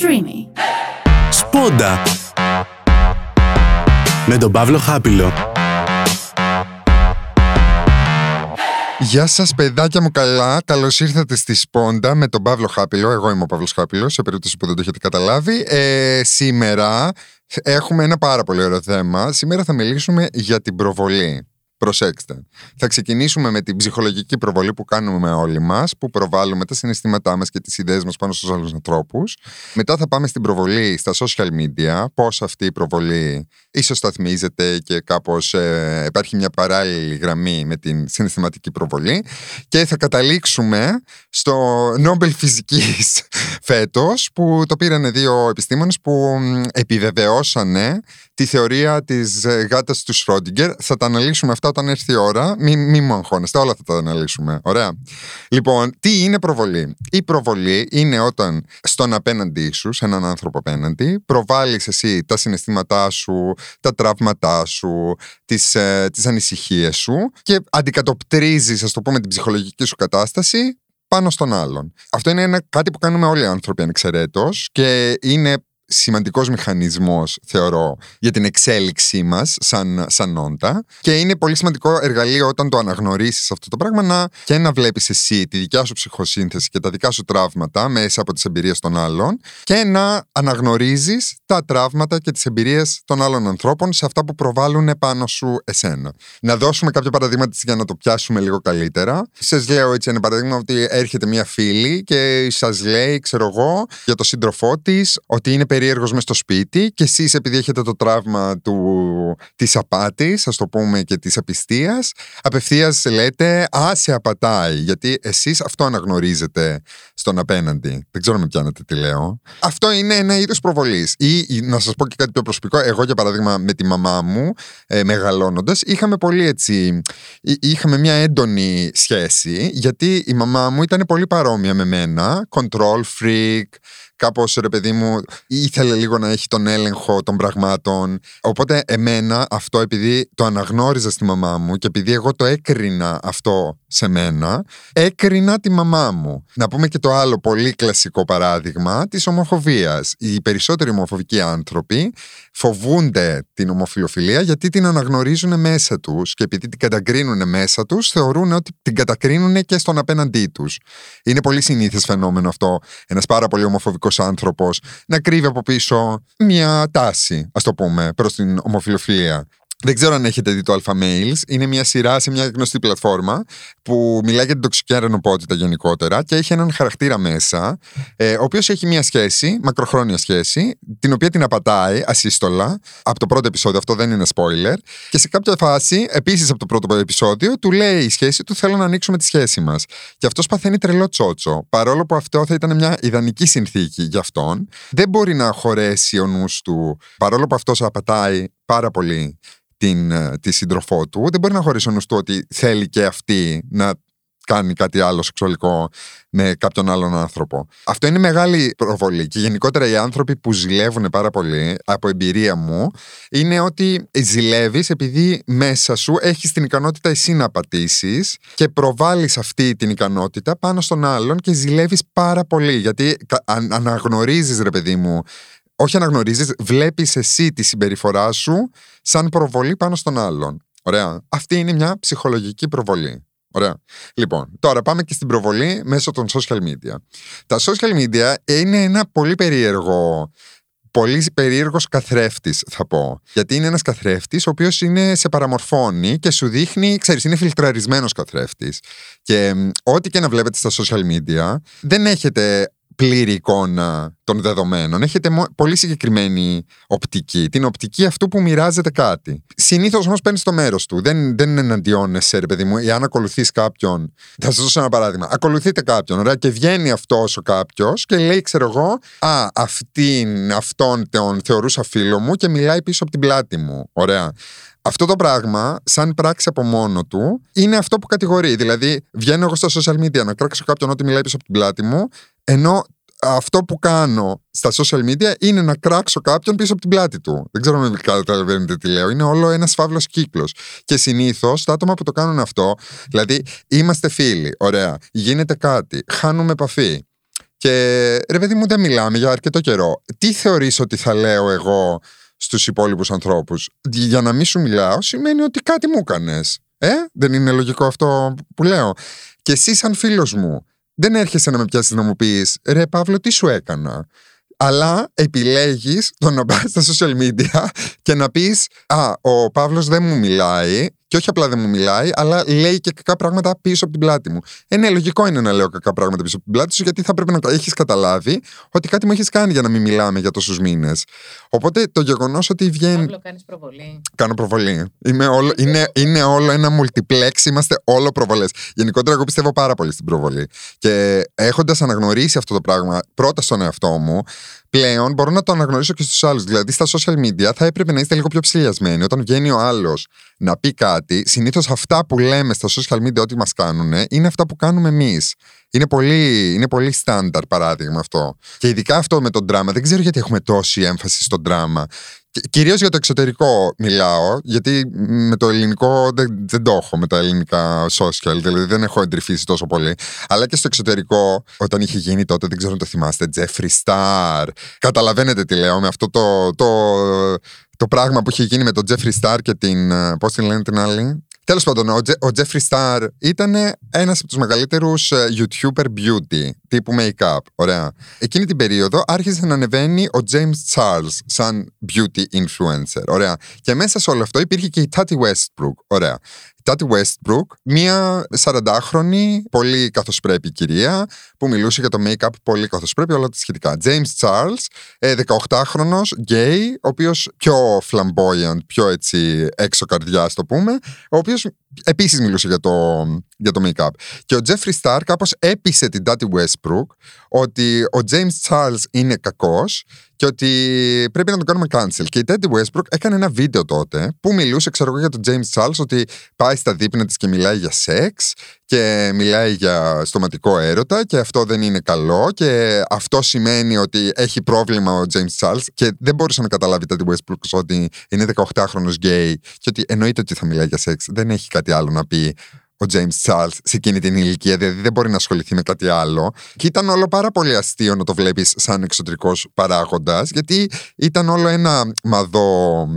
Streamy. Σπόντα με τον Παύλο Χάπιλο. Γεια σας, παιδάκια μου καλά. Καλώς ήρθατε στη Σπόντα με τον Παύλο Χάπιλο. Εγώ είμαι ο Παύλος Χάπιλο, σε περίπτωση που δεν το έχετε καταλάβει. Ε, σήμερα έχουμε ένα πάρα πολύ ωραίο θέμα. Σήμερα θα μιλήσουμε για την προβολή. Προσέξτε. Θα ξεκινήσουμε με την ψυχολογική προβολή που κάνουμε όλοι μας, που προβάλλουμε τα συναισθήματά μας και τις ιδέες μας πάνω στους άλλους ανθρώπους. Μετά θα πάμε στην προβολή στα social media, πώς αυτή η προβολή ισοσταθμίζεται και κάπως ε, υπάρχει μια παράλληλη γραμμή με την συναισθηματική προβολή. Και θα καταλήξουμε στο Νόμπελ Φυσικής φέτος, που το πήραν δύο επιστήμονες που επιβεβαιώσανε τη θεωρία της ε, γάτας του Σρόντιγκερ. Θα τα αναλύσουμε αυτά όταν έρθει η ώρα. Μην μη μου αγχώνεστε, όλα θα τα αναλύσουμε. Ωραία. Λοιπόν, τι είναι προβολή; Η προβολή είναι όταν στον απέναντί σου, σε έναν άνθρωπο απέναντι, προβάλλεις εσύ τα συναισθήματά σου, τα τραύματά σου, τις ε, τις ανησυχίες σου και αντικατοπτρίζεις, ας το πούμε, την ψυχολογική σου κατάσταση πάνω στον άλλον. Αυτό είναι ένα, κάτι που κάνουμε όλοι οι άνθρωποι ανεξαιρέτως και είναι σημαντικός μηχανισμός θεωρώ για την εξέλιξή μας σαν, σαν όντα και είναι πολύ σημαντικό εργαλείο όταν το αναγνωρίσεις αυτό το πράγμα να, και να βλέπεις εσύ τη δικιά σου ψυχοσύνθεση και τα δικά σου τραύματα μέσα από τις εμπειρίες των άλλων και να αναγνωρίζεις τα τραύματα και τις εμπειρίες των άλλων ανθρώπων σε αυτά που προβάλλουν πάνω σου εσένα. Να δώσουμε κάποια παραδείγματα για να το πιάσουμε λίγο καλύτερα. Σας λέω έτσι ένα παραδείγμα ότι έρχεται μια φίλη και σας λέει, ξέρω εγώ, για το σύντροφό της ότι είναι περίεργος μες στο σπίτι και εσείς επειδή έχετε το τραύμα του, της απάτης, ας το πούμε και της απιστίας, απευθείας λέτε «Α, σε απατάει», γιατί εσείς αυτό αναγνωρίζετε στον απέναντι. Δεν ξέρω με πιάνετε τι λέω. Αυτό είναι ένα είδος προβολής. Ή να σας πω και κάτι πιο προσωπικό, εγώ για παράδειγμα με τη μαμά μου, ε, μεγαλώνοντας, είχαμε πολύ έτσι, είχαμε μια έντονη σχέση, γιατί η μαμά μου ήταν πολύ παρόμοια με μένα, control freak, κάπως ρε παιδί μου ήθελε λίγο να έχει τον έλεγχο των πραγμάτων. Οπότε εμένα αυτό επειδή το αναγνώριζα στη μαμά μου και επειδή εγώ το έκρινα αυτό σε μένα, έκρινα τη μαμά μου. Να πούμε και το άλλο πολύ κλασικό παράδειγμα της ομοφοβίας. Οι περισσότεροι ομοφοβικοί άνθρωποι φοβούνται την ομοφιλοφιλία γιατί την αναγνωρίζουν μέσα τους και επειδή την κατακρίνουν μέσα τους θεωρούν ότι την κατακρίνουν και στον απέναντί τους. Είναι πολύ συνήθες φαινόμενο αυτό. Ένας πάρα πολύ ομοφοβικός άνθρωπος να κρύβει από πίσω μια τάση, ας το πούμε, προς την ομοφιλοφιλία. Δεν ξέρω αν έχετε δει το Alpha Males. Είναι μια σειρά σε μια γνωστή πλατφόρμα που μιλάει για την τοξική αρενοπότητα γενικότερα και έχει έναν χαρακτήρα μέσα, ε, ο οποίος έχει μια σχέση, μακροχρόνια σχέση, την οποία την απατάει ασύστολα από το πρώτο επεισόδιο. Αυτό δεν είναι spoiler. Και σε κάποια φάση, επίσης από το πρώτο επεισόδιο, του λέει η σχέση του: Θέλω να ανοίξουμε τη σχέση μας. Και αυτός παθαίνει τρελό τσότσο. Παρόλο που αυτό θα ήταν μια ιδανική συνθήκη για αυτόν, δεν μπορεί να χωρέσει ο νους του, παρόλο που αυτός απατάει πάρα πολύ την, ε, τη σύντροφό του, δεν μπορεί να χωρίσει ο νους του ότι θέλει και αυτή να κάνει κάτι άλλο σεξουαλικό με κάποιον άλλον άνθρωπο. Αυτό είναι μεγάλη προβολή και γενικότερα οι άνθρωποι που ζηλεύουν πάρα πολύ από εμπειρία μου είναι ότι ζηλεύεις επειδή μέσα σου έχεις την ικανότητα εσύ να πατήσεις και προβάλλεις αυτή την ικανότητα πάνω στον άλλον και ζηλεύεις πάρα πολύ γιατί αναγνωρίζεις ρε παιδί μου όχι αναγνωρίζεις, βλέπεις εσύ τη συμπεριφορά σου σαν προβολή πάνω στον άλλον. Ωραία. Αυτή είναι μια ψυχολογική προβολή. Ωραία. Λοιπόν, τώρα πάμε και στην προβολή μέσω των social media. Τα social media είναι ένα πολύ περίεργο πολύ περίεργος καθρέφτης, θα πω. Γιατί είναι ένας καθρέφτης ο οποίος σε παραμορφώνει και σου δείχνει, ξέρεις, είναι φιλτραρισμένος καθρέφτης. Και ό,τι και να βλέπετε στα social media, δεν έχετε πλήρη εικόνα των δεδομένων. Έχετε πολύ συγκεκριμένη οπτική. Την οπτική αυτού που μοιράζεται κάτι. Συνήθως όμως παίρνεις το μέρος του. Δεν, δεν εναντιώνεσαι, ρε παιδί μου. Εάν ακολουθείς κάποιον. Θα σας δώσω ένα παράδειγμα. Ακολουθείτε κάποιον, ωραία, και βγαίνει αυτό ο κάποιος και λέει, ξέρω εγώ, Α, αυτήν, αυτόν τον θεωρούσα φίλο μου και μιλάει πίσω από την πλάτη μου. Ωραία. Αυτό το πράγμα, σαν πράξη από μόνο του, είναι αυτό που κατηγορεί. Δηλαδή, βγαίνω εγώ στα social media να κράξω κάποιον ότι μιλάει πίσω από την πλάτη μου, ενώ αυτό που κάνω στα social media είναι να κράξω κάποιον πίσω από την πλάτη του. Δεν ξέρω αν καταλαβαίνετε τι λέω. Είναι όλο ένας φαύλος κύκλος. Και συνήθως τα άτομα που το κάνουν αυτό, δηλαδή είμαστε φίλοι, ωραία, γίνεται κάτι, χάνουμε επαφή. Και ρε παιδί μου, δεν μιλάμε για αρκετό καιρό. Τι θεωρείς ότι θα λέω εγώ στους υπόλοιπους ανθρώπους; Για να μην σου μιλάω σημαίνει ότι κάτι μου έκανες. Ε, δεν είναι λογικό αυτό που λέω. Και εσύ σαν φίλος μου δεν έρχεσαι να με πιάσεις να μου πεις «Ρε Παύλο, τι σου έκανα» αλλά επιλέγεις το να πας στα social media και να πεις «Α, ο Παύλος δεν μου μιλάει και όχι απλά δεν μου μιλάει, αλλά λέει και κακά πράγματα πίσω από την πλάτη μου. Ε, ναι, λογικό είναι να λέω κακά πράγματα πίσω από την πλάτη σου, γιατί θα πρέπει να έχεις καταλάβει ότι κάτι μου έχεις κάνει για να μην μιλάμε για τόσους μήνες. Οπότε το γεγονός ότι βγαίνει. Παύλο, κάνεις προβολή. Κάνω προβολή. Είμαι όλο, είναι, είναι όλο ένα multiplex, είμαστε όλο προβολές. Γενικότερα, εγώ πιστεύω πάρα πολύ στην προβολή. Και έχοντας αναγνωρίσει αυτό το πράγμα πρώτα στον εαυτό μου, πλέον μπορώ να το αναγνωρίσω και στους άλλους. Δηλαδή, στα social media θα έπρεπε να είστε λίγο πιο ψηλιασμένοι. Όταν βγαίνει ο άλλος να πει κάτι, συνήθως αυτά που λέμε στα social media ότι μας κάνουν είναι αυτά που κάνουμε εμείς. Είναι πολύ, είναι πολύ στάνταρ παράδειγμα αυτό. Και ειδικά αυτό με τον δράμα. Δεν ξέρω γιατί έχουμε τόση έμφαση στο δράμα. Κυρίως για το εξωτερικό μιλάω, γιατί με το ελληνικό δεν, δεν το έχω με τα ελληνικά social, δηλαδή δεν έχω εντρυφήσει τόσο πολύ. Αλλά και στο εξωτερικό, όταν είχε γίνει τότε, δεν ξέρω αν το θυμάστε, Jeffree Star. Καταλαβαίνετε τι λέω με αυτό το, το, το πράγμα που είχε γίνει με τον Jeffree Star και την. Ε, Πώς την λένε την άλλη. Τέλος πάντων, ο, ο Jeffree Star ήταν ένας από τους μεγαλύτερους ε, YouTuber beauty, τύπου make-up. Ωραία. Εκείνη την περίοδο άρχισε να ανεβαίνει ο James Charles σαν beauty influencer. Ωραία. Και μέσα σε όλο αυτό υπήρχε και η Tati Westbrook. Ωραία. Τάτι Westbrook, μία 40χρονη, πολύ καθώ πρέπει κυρία, που μιλούσε για το make-up πολύ καθώ πρέπει, όλα τα σχετικά. James Charles, 18χρονο, gay, ο οποίος πιο flamboyant, πιο έτσι έξω καρδιά, το πούμε, ο οποίος επίσης μιλούσε για το, για το make-up. Και ο Jeffree Star κάπως έπεισε την Tati Westbrook ότι ο James Charles είναι κακός και ότι πρέπει να τον κάνουμε cancel. Και η Teddy Westbrook έκανε ένα βίντεο τότε που μιλούσε, ξέρω εγώ, για τον James Charles ότι πάει στα δείπνα της και μιλάει για σεξ και μιλάει για στοματικό έρωτα και αυτό δεν είναι καλό και αυτό σημαίνει ότι έχει πρόβλημα ο James Charles και δεν μπορούσε να καταλάβει η Teddy Westbrook ότι είναι 18χρονος γκέι και ότι εννοείται ότι θα μιλάει για σεξ. Δεν έχει κάτι άλλο να πει ο James Charles σε εκείνη την ηλικία, δηλαδή δεν μπορεί να ασχοληθεί με κάτι άλλο. Και ήταν όλο πάρα πολύ αστείο να το βλέπεις σαν εξωτερικός παράγοντας, γιατί ήταν όλο ένα μαδό.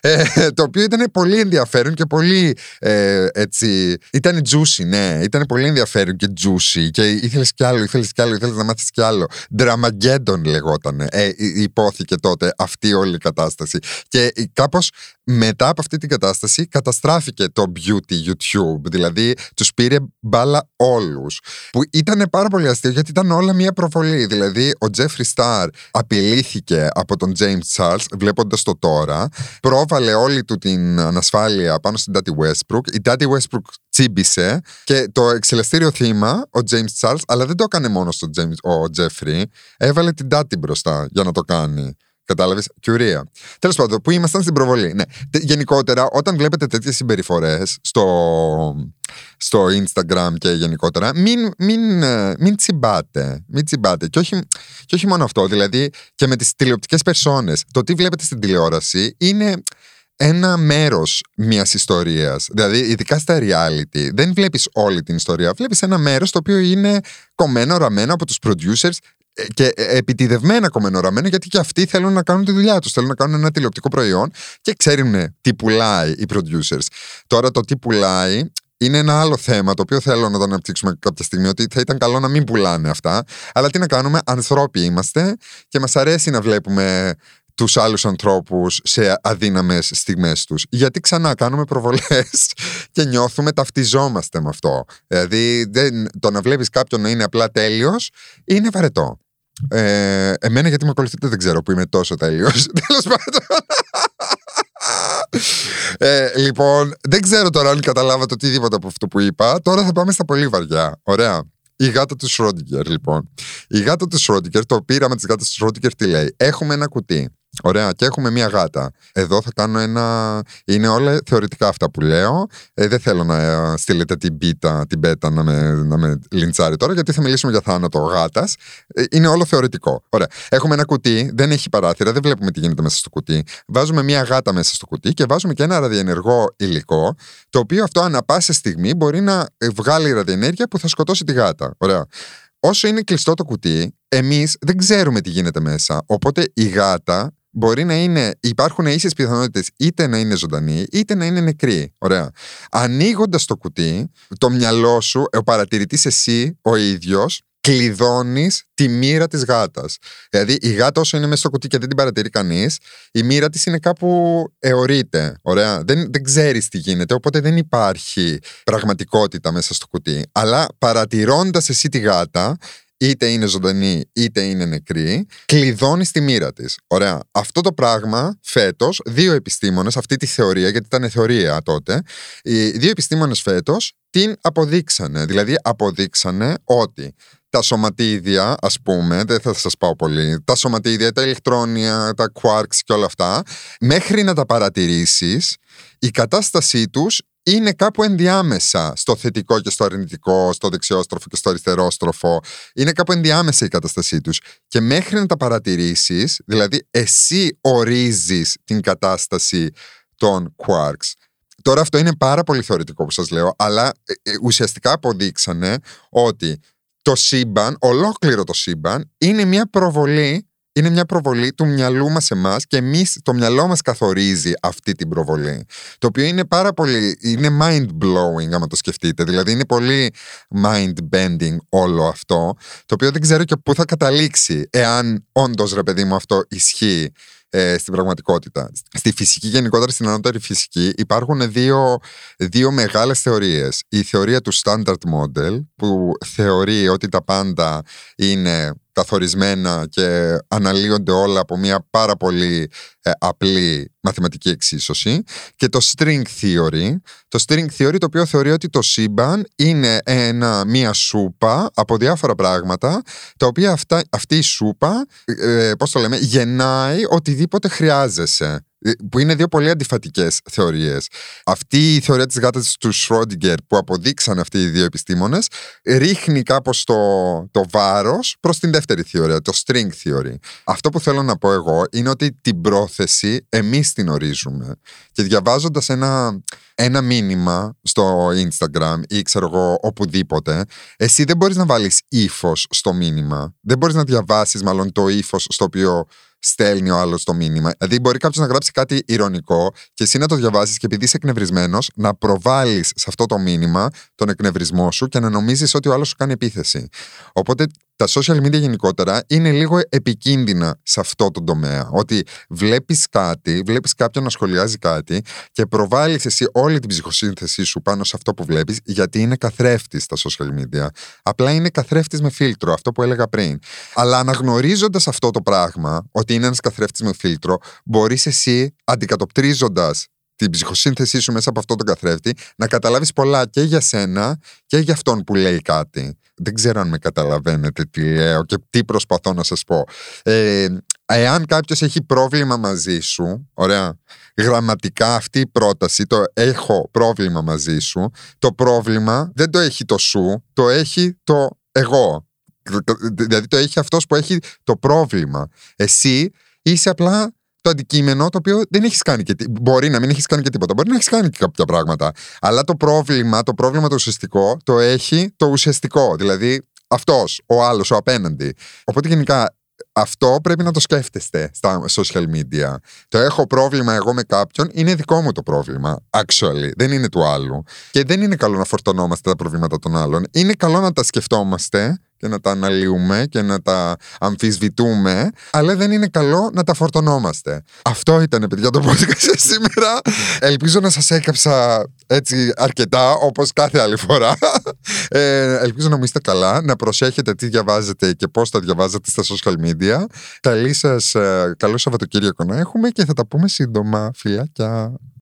Ε, το οποίο ήταν πολύ ενδιαφέρον και πολύ ε, έτσι. Ήταν juicy, ναι. Ήταν πολύ ενδιαφέρον και juicy. Και ήθελες κι άλλο, ήθελες κι άλλο, ήθελες να μάθεις κι άλλο. Dramageddon λεγόταν. Ε, υπόθηκε τότε αυτή όλη η κατάσταση. Και κάπως μετά από αυτή την κατάσταση καταστράφηκε το beauty YouTube. Δηλαδή τους πήρε μπάλα όλους. Που ήταν πάρα πολύ αστείο γιατί ήταν όλα μία προβολή. Δηλαδή ο Jeffree Star απειλήθηκε από τον James Charles βλέποντας το τώρα. Πρόβαλε όλη του την ανασφάλεια πάνω στην Tati Westbrook. Η Tati Westbrook τσίμπησε και το εξελαστήριο θύμα, ο James Charles, αλλά δεν το έκανε μόνος στο James, ο Jeffrey, έβαλε την Tati μπροστά για να το κάνει. Κατάλαβες; Κιουρία. Τέλος πάντων, που ήμασταν στην προβολή. Ναι. Γενικότερα, όταν βλέπετε τέτοιες συμπεριφορές στο, στο Instagram και γενικότερα, μην, μην, ε, μην τσιμπάτε. Μην τσιμπάτε. Και όχι, και όχι μόνο αυτό. Δηλαδή, και με τις τηλεοπτικές περσόνες. Το τι βλέπετε στην τηλεόραση είναι ένα μέρος μιας ιστορίας. Δηλαδή, ειδικά στα reality, δεν βλέπεις όλη την ιστορία. Βλέπεις ένα μέρος το οποίο είναι κομμένο, ραμμένο από τους producers και επιτιδευμένα κομμενοραμένα γιατί και αυτοί θέλουν να κάνουν τη δουλειά τους. Θέλουν να κάνουν ένα τηλεοπτικό προϊόν και ξέρουν τι πουλάει οι producers. Τώρα το τι πουλάει είναι ένα άλλο θέμα το οποίο θέλω να το αναπτύξουμε κάποια στιγμή ότι θα ήταν καλό να μην πουλάνε αυτά. Αλλά τι να κάνουμε, ανθρώποι είμαστε και μας αρέσει να βλέπουμε τους άλλους ανθρώπους σε αδύναμες στιγμές τους. Γιατί ξανά κάνουμε προβολές και νιώθουμε, ταυτιζόμαστε με αυτό. Δηλαδή δεν, το να βλέπεις κάποιον να είναι απλά τέλειος είναι βαρετό. Ε, εμένα γιατί με ακολουθείτε δεν ξέρω που είμαι τόσο τέλειος. Τέλος πάντων. Ε, λοιπόν, δεν ξέρω τώρα αν καταλάβατε οτιδήποτε από αυτό που είπα. Τώρα θα πάμε στα πολύ βαριά. Ωραία. Η γάτα του Σρόντιγκερ, λοιπόν. Η γάτα του Σρόντιγκερ, το πείραμα της γάτας του Σρόντιγκερ τι λέει; Έχουμε ένα κουτί Ωραία, και έχουμε μία γάτα. Εδώ θα κάνω ένα. Είναι όλα θεωρητικά αυτά που λέω. Ε, δεν θέλω να ε, στείλετε την πίτα, την πέτα να με, να με λιντσάρει τώρα, γιατί θα μιλήσουμε για θάνατο γάτας. Ε, είναι όλο θεωρητικό. Ωραία. Έχουμε ένα κουτί, δεν έχει παράθυρα, δεν βλέπουμε τι γίνεται μέσα στο κουτί. Βάζουμε μία γάτα μέσα στο κουτί και βάζουμε και ένα ραδιενεργό υλικό, το οποίο αυτό ανα πάσα στιγμή μπορεί να βγάλει ραδιενέργεια που θα σκοτώσει τη γάτα. Ωραία. όσο είναι κλειστό το κουτί, εμείς δεν ξέρουμε τι γίνεται μέσα. Οπότε η γάτα μπορεί να είναι, υπάρχουν ίσες πιθανότητες είτε να είναι ζωντανή είτε να είναι νεκρή. Ωραία. Ανοίγοντας το κουτί, το μυαλό σου, ο παρατηρητής εσύ, ο ίδιος, κλειδώνεις τη μοίρα της γάτας. Δηλαδή, η γάτα, όσο είναι μέσα στο κουτί και δεν την παρατηρεί κανείς, η μοίρα της είναι κάπου αιωρείται. Ωραία. Δεν, δεν ξέρεις τι γίνεται, οπότε δεν υπάρχει πραγματικότητα μέσα στο κουτί. Αλλά παρατηρώντας εσύ τη γάτα, είτε είναι ζωντανή είτε είναι νεκρή, κλειδώνεις τη μοίρα της. Ωραία. Αυτό το πράγμα φέτος, δύο επιστήμονες, αυτή τη θεωρία, γιατί ήταν θεωρία τότε, οι δύο επιστήμονες φέτος την αποδείξανε. Δηλαδή, αποδείξανε ότι τα σωματίδια, ας πούμε, δεν θα σας πάω πολύ, τα σωματίδια, τα ηλεκτρόνια, τα quarks και όλα αυτά, μέχρι να τα παρατηρήσεις, η κατάστασή τους είναι κάπου ενδιάμεσα στο θετικό και στο αρνητικό, στο δεξιόστροφο και στο αριστερόστροφο. Είναι κάπου ενδιάμεσα η κατάστασή τους. Και μέχρι να τα παρατηρήσεις, δηλαδή εσύ ορίζεις την κατάσταση των quarks. Τώρα αυτό είναι πάρα πολύ θεωρητικό που σας λέω, αλλά ε, ε, ουσιαστικά αποδείξανε ότι το σύμπαν, ολόκληρο το σύμπαν, είναι μια προβολή είναι μια προβολή του μυαλού μας εμάς και εμείς το μυαλό μας καθορίζει αυτή την προβολή. Το οποίο είναι πάρα πολύ. είναι mind blowing, άμα το σκεφτείτε. Δηλαδή είναι πολύ mind bending όλο αυτό. Το οποίο δεν ξέρω και πού θα καταλήξει, εάν όντως ρε παιδί μου αυτό ισχύει ε, στην πραγματικότητα. Στη φυσική, γενικότερα στην ανώτερη φυσική, υπάρχουν δύο, δύο μεγάλες θεωρίες. Η θεωρία του standard model, που θεωρεί ότι τα πάντα είναι καθορισμένα και αναλύονται όλα από μια πάρα πολύ ε, απλή μαθηματική εξίσωση. Και το string theory το string theory το οποίο θεωρεί ότι το σύμπαν είναι ένα, μια σούπα από διάφορα πράγματα τα οποία αυτά, αυτή η σούπα ε, πώς το λέμε γεννάει οτιδήποτε χρειάζεσαι. ε, που είναι δύο πολύ αντιφατικές θεωρίες. Αυτή η θεωρία της γάτας του Schrödinger που αποδείξαν αυτοί οι δύο επιστήμονες ρίχνει κάπως το, το βάρος προς την δεύτερη θεωρία, το string theory. Αυτό που θέλω να πω εγώ είναι ότι την πρόθεση εμείς την ορίζουμε. Και διαβάζοντας ένα, ένα μήνυμα στο Instagram ή ξέρω εγώ οπουδήποτε, εσύ δεν μπορείς να βάλεις ύφος στο μήνυμα. Δεν μπορείς να διαβάσεις μάλλον το ύφος στο οποίο στέλνει ο άλλος το μήνυμα. Δηλαδή, μπορεί κάποιος να γράψει κάτι ηρωνικό και εσύ να το διαβάσεις και επειδή είσαι εκνευρισμένος, να προβάλλεις σε αυτό το μήνυμα τον εκνευρισμό σου και να νομίζεις ότι ο άλλος σου κάνει επίθεση. Οπότε τα social media γενικότερα είναι λίγο επικίνδυνα σε αυτό το τομέα. Ότι βλέπεις κάτι, βλέπεις κάποιον να σχολιάζει κάτι και προβάλλεις εσύ όλη την ψυχοσύνθεσή σου πάνω σε αυτό που βλέπεις, γιατί είναι καθρέφτης στα social media. Απλά είναι καθρέφτης με φίλτρο, αυτό που έλεγα πριν. Αλλά αναγνωρίζοντας αυτό το πράγμα, ότι είναι ένας καθρέφτης με φίλτρο, μπορείς εσύ αντικατοπτρίζοντας την ψυχοσύνθεσή σου μέσα από αυτόν τον καθρέφτη, να καταλάβεις πολλά και για σένα και για αυτόν που λέει κάτι. Δεν ξέρω αν με καταλαβαίνετε τι λέω και τι προσπαθώ να σας πω. Ε, εάν κάποιος έχει πρόβλημα μαζί σου, ωραία, γραμματικά αυτή η πρόταση, το έχω πρόβλημα μαζί σου, το πρόβλημα δεν το έχει το σου, το έχει το εγώ. Δηλαδή το έχει αυτός που έχει το πρόβλημα. Εσύ είσαι απλά το αντικείμενο το οποίο δεν έχεις κάνει και Μπορεί να μην έχεις κάνει και τίποτα. Μπορεί να έχεις κάνει και κάποια πράγματα. Αλλά το πρόβλημα, το πρόβλημα το ουσιαστικό, το έχει το ουσιαστικό. Δηλαδή αυτός, ο άλλος, ο απέναντι. Οπότε γενικά αυτό πρέπει να το σκέφτεστε στα social media. Το έχω πρόβλημα εγώ με κάποιον, είναι δικό μου το πρόβλημα. Actually, δεν είναι του άλλου. Και δεν είναι καλό να φορτωνόμαστε τα προβλήματα των άλλων. Είναι καλό να τα σκεφτόμαστε και να τα αναλύουμε και να τα αμφισβητούμε, αλλά δεν είναι καλό να τα φορτωνόμαστε. Αυτό ήταν, παιδιά, το podcast σήμερα. Ελπίζω να σας έκαψα έτσι αρκετά, όπως κάθε άλλη φορά. Ε, ελπίζω να είστε καλά, να προσέχετε τι διαβάζετε και πώς τα διαβάζετε στα social media. Καλή σας, ε, καλό Σαββατοκύριακο να έχουμε και θα τα πούμε σύντομα. Φιλάκια!